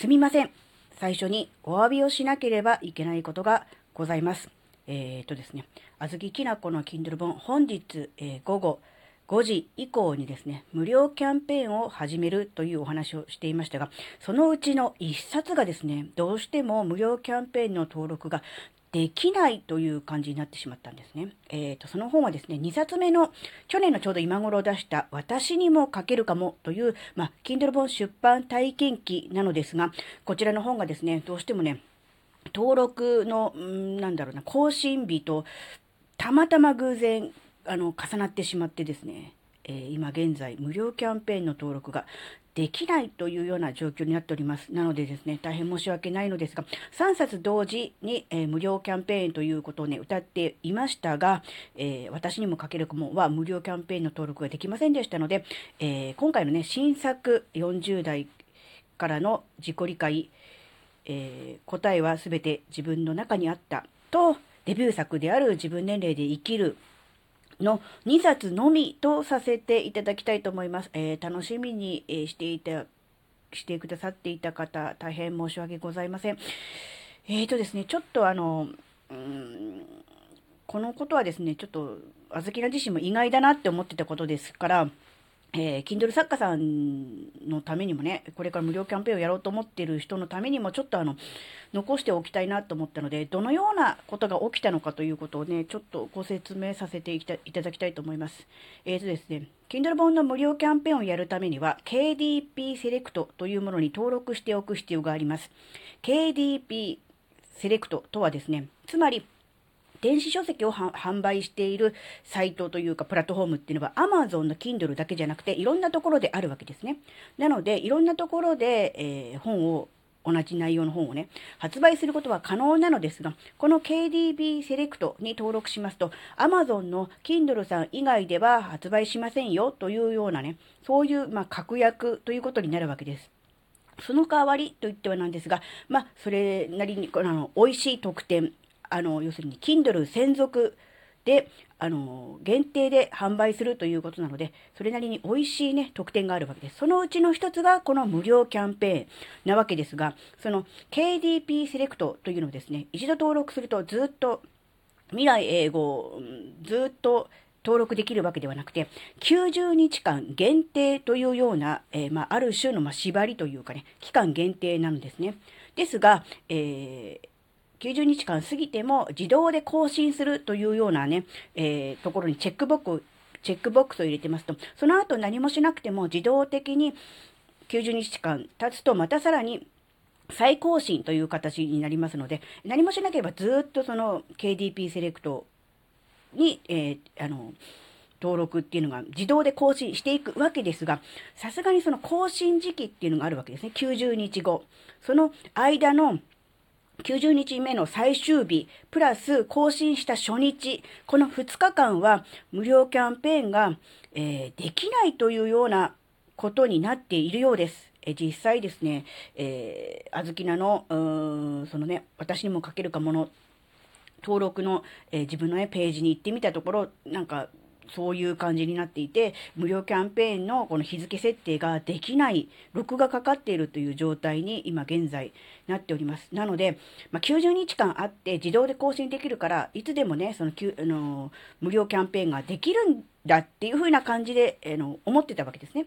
すみません。最初にお詫びをしなければいけないことがございます。えっ、ー、とですね、あずききなこの Kindle 本、本日、えー、午後5時以降にですね、無料キャンペーンを始めるというお話をしていましたが、そのうちの1冊がですね、どうしても無料キャンペーンの登録ができないという感じになってしまったんですね。えっ、ー、と、その本はですね、2冊目の、去年のちょうど今頃出した、私にも書けるかもという、まあ、Kindle 本出版体験記なのですが、こちらの本がですね、どうしてもね、登録の、んなんだろうな、更新日と、たまたま偶然、あの、重なってしまってですね、え、今現在、無料キャンペーンの登録ができないというような状況になっております。なのでですね、大変申し訳ないのですが、3冊同時に、えー、無料キャンペーンということをね、歌っていましたが、えー、私にもかける子もは無料キャンペーンの登録ができませんでしたので、えー、今回のね、新作40代からの自己理解、え答えは全て自分の中にあったと、デビュー作である自分年齢で生きるの2冊のみとさせていただきたいと思います。えー、楽しみに、えしていた、してくださっていた方、大変申し訳ございません。えーとですね、ちょっとあの、うん、このことはですね、ちょっと、あずきら自身も意外だなって思ってたことですから、えー、Kindle 作家さんのためにもね、これから無料キャンペーンをやろうと思っている人のためにも、ちょっとあの、残しておきたいなと思ったので、どのようなことが起きたのかということをね、ちょっとご説明させていただきたいと思います。えーとですね、Kindle 本の無料キャンペーンをやるためには、KDP セレクトというものに登録しておく必要があります。KDP セレクトとはですね、つまり、電子書籍を販売しているサイトというかプラットフォームっていうのは Amazon の Kindle だけじゃなくていろんなところであるわけですね。なのでいろんなところで、えー、本を同じ内容の本をね、発売することは可能なのですが、この KDB セレクトに登録しますと、Amazon の Kindle さん以外では発売しませんよというようなね、そういう、まあ、確約ということになるわけです。その代わりといってはなんですが、まあ、それなりに、あの、美味しい特典、あの、要するに Kindle 専属で、あの、限定で販売するということなので、それなりに美味しいね、特典があるわけです。そのうちの一つがこの無料キャンペーンなわけですが、その KDP セレクトというのをですね、一度登録するとずっと未来英語、ずっと登録できるわけではなくて、90日間限定というような、えー、まあ、ある種の、ま縛りというかね、期間限定なんですね。ですが、えー90日間過ぎても自動で更新するというようなね、えー、ところにチェックボックス、チェックボックスを入れてますと、その後何もしなくても自動的に90日間経つとまたさらに再更新という形になりますので、何もしなければずっとその KDP セレクトに、えー、あの、登録っていうのが自動で更新していくわけですが、さすがにその更新時期っていうのがあるわけですね。90日後。その間の90日目の最終日、プラス更新した初日、この2日間は無料キャンペーンが、えー、できないというようなことになっているようです。え実際ですね、えー、あずきなの、うーん、そのね、私にも書けるかもの、登録の、えー、自分のね、ページに行ってみたところ、なんか、そういう感じになっていて、無料キャンペーンのこの日付設定ができない、録がかかっているという状態に今現在なっております。なので、まあ、90日間あって自動で更新できるから、いつでもね、そのあの無料キャンペーンができるんだっていう風な感じで、え、の思ってたわけですね。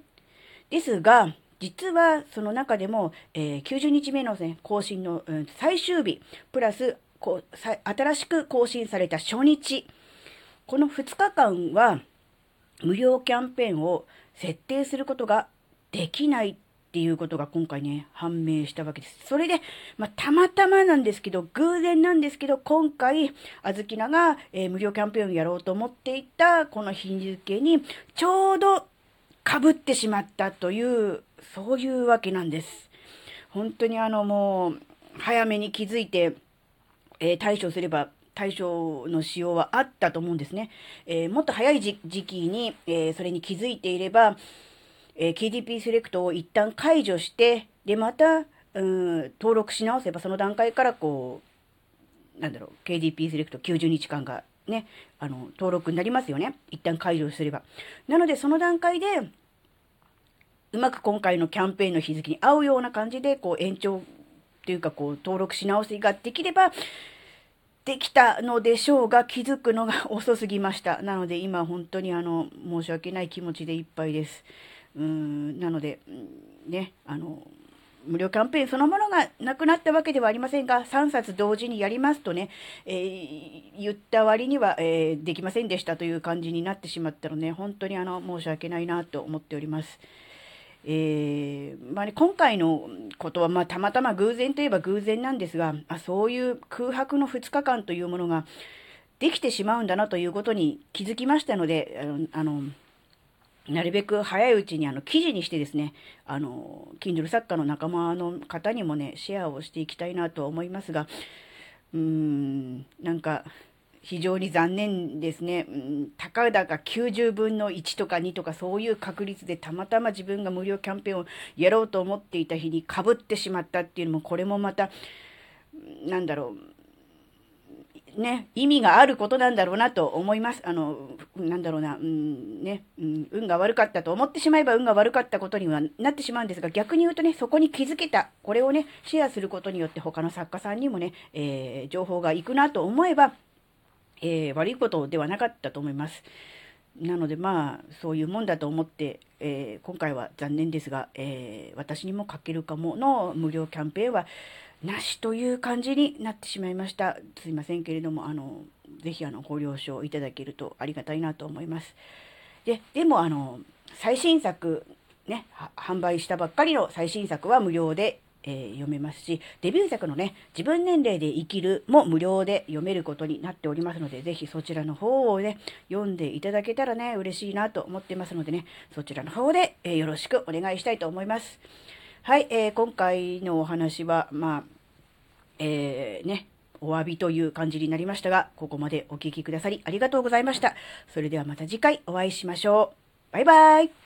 ですが、実はその中でも、えー、90日目の、ね、更新の、うん、最終日、プラスこう新しく更新された初日、この2日間は無料キャンペーンを設定することができないっていうことが今回ね、判明したわけです。それで、まあ、たまたまなんですけど、偶然なんですけど、今回、あずきなが、えー、無料キャンペーンをやろうと思っていたこの日付に、ちょうど被ってしまったという、そういうわけなんです。本当にあのもう、早めに気づいて、えー、対処すれば対象の使用はあったと思うんですね。えー、もっと早い時期に、えー、それに気づいていれば、えー、KDP セレクトを一旦解除して、で、また、うん、登録し直せば、その段階からこう、なんだろう、KDP セレクト90日間がね、あの、登録になりますよね。一旦解除すれば。なので、その段階で、うまく今回のキャンペーンの日付に合うような感じで、こう延長というか、こう登録し直しができれば、できたのでしょうが、気づくのが遅すぎました。なので今本当にあの、申し訳ない気持ちでいっぱいです。うーん、なので、ね、あの、無料キャンペーンそのものがなくなったわけではありませんが、3冊同時にやりますとね、えー、言った割には、えー、できませんでしたという感じになってしまったので、本当にあの申し訳ないなと思っております。えー、まあね、今回のことは、まあ、たまたま偶然といえば偶然なんですが、あそういう空白の2日間というものができてしまうんだなということに気づきましたので、あの、なるべく早いうちにあの記事にしてですね、あの、Kindle 作家の仲間の方にもね、シェアをしていきたいなと思いますが、うーん、なんか、非常に残念ですね。うん、たかだか90分の1とか2とかそういう確率でたまたま自分が無料キャンペーンをやろうと思っていた日にかぶってしまったっていうのも、これもまた、なんだろう、ね、意味があることなんだろうなと思います。あの、なんだろうな、うん、ね、うん、運が悪かったと思ってしまえば運が悪かったことにはなってしまうんですが、逆に言うとね、そこに気づけた、これをね、シェアすることによって他の作家さんにもね、えー、情報が行くなと思えば、えー、悪いことではなかったと思います。なのでまあ、そういうもんだと思って、えー、今回は残念ですが、えー、私にも書けるかもの無料キャンペーンはなしという感じになってしまいました。すいませんけれども、あの、ぜひあの、ご了承いただけるとありがたいなと思います。で、でもあの、最新作、ね、販売したばっかりの最新作は無料でえー、読めますし、デビュー作のね、自分年齢で生きるも無料で読めることになっておりますので、ぜひそちらの方をね、読んでいただけたらね、嬉しいなと思ってますのでね、そちらの方で、えー、よろしくお願いしたいと思います。はい、えー、今回のお話は、まあ、えー、ね、お詫びという感じになりましたが、ここまでお聴きくださりありがとうございました。それではまた次回お会いしましょう。バイバイ。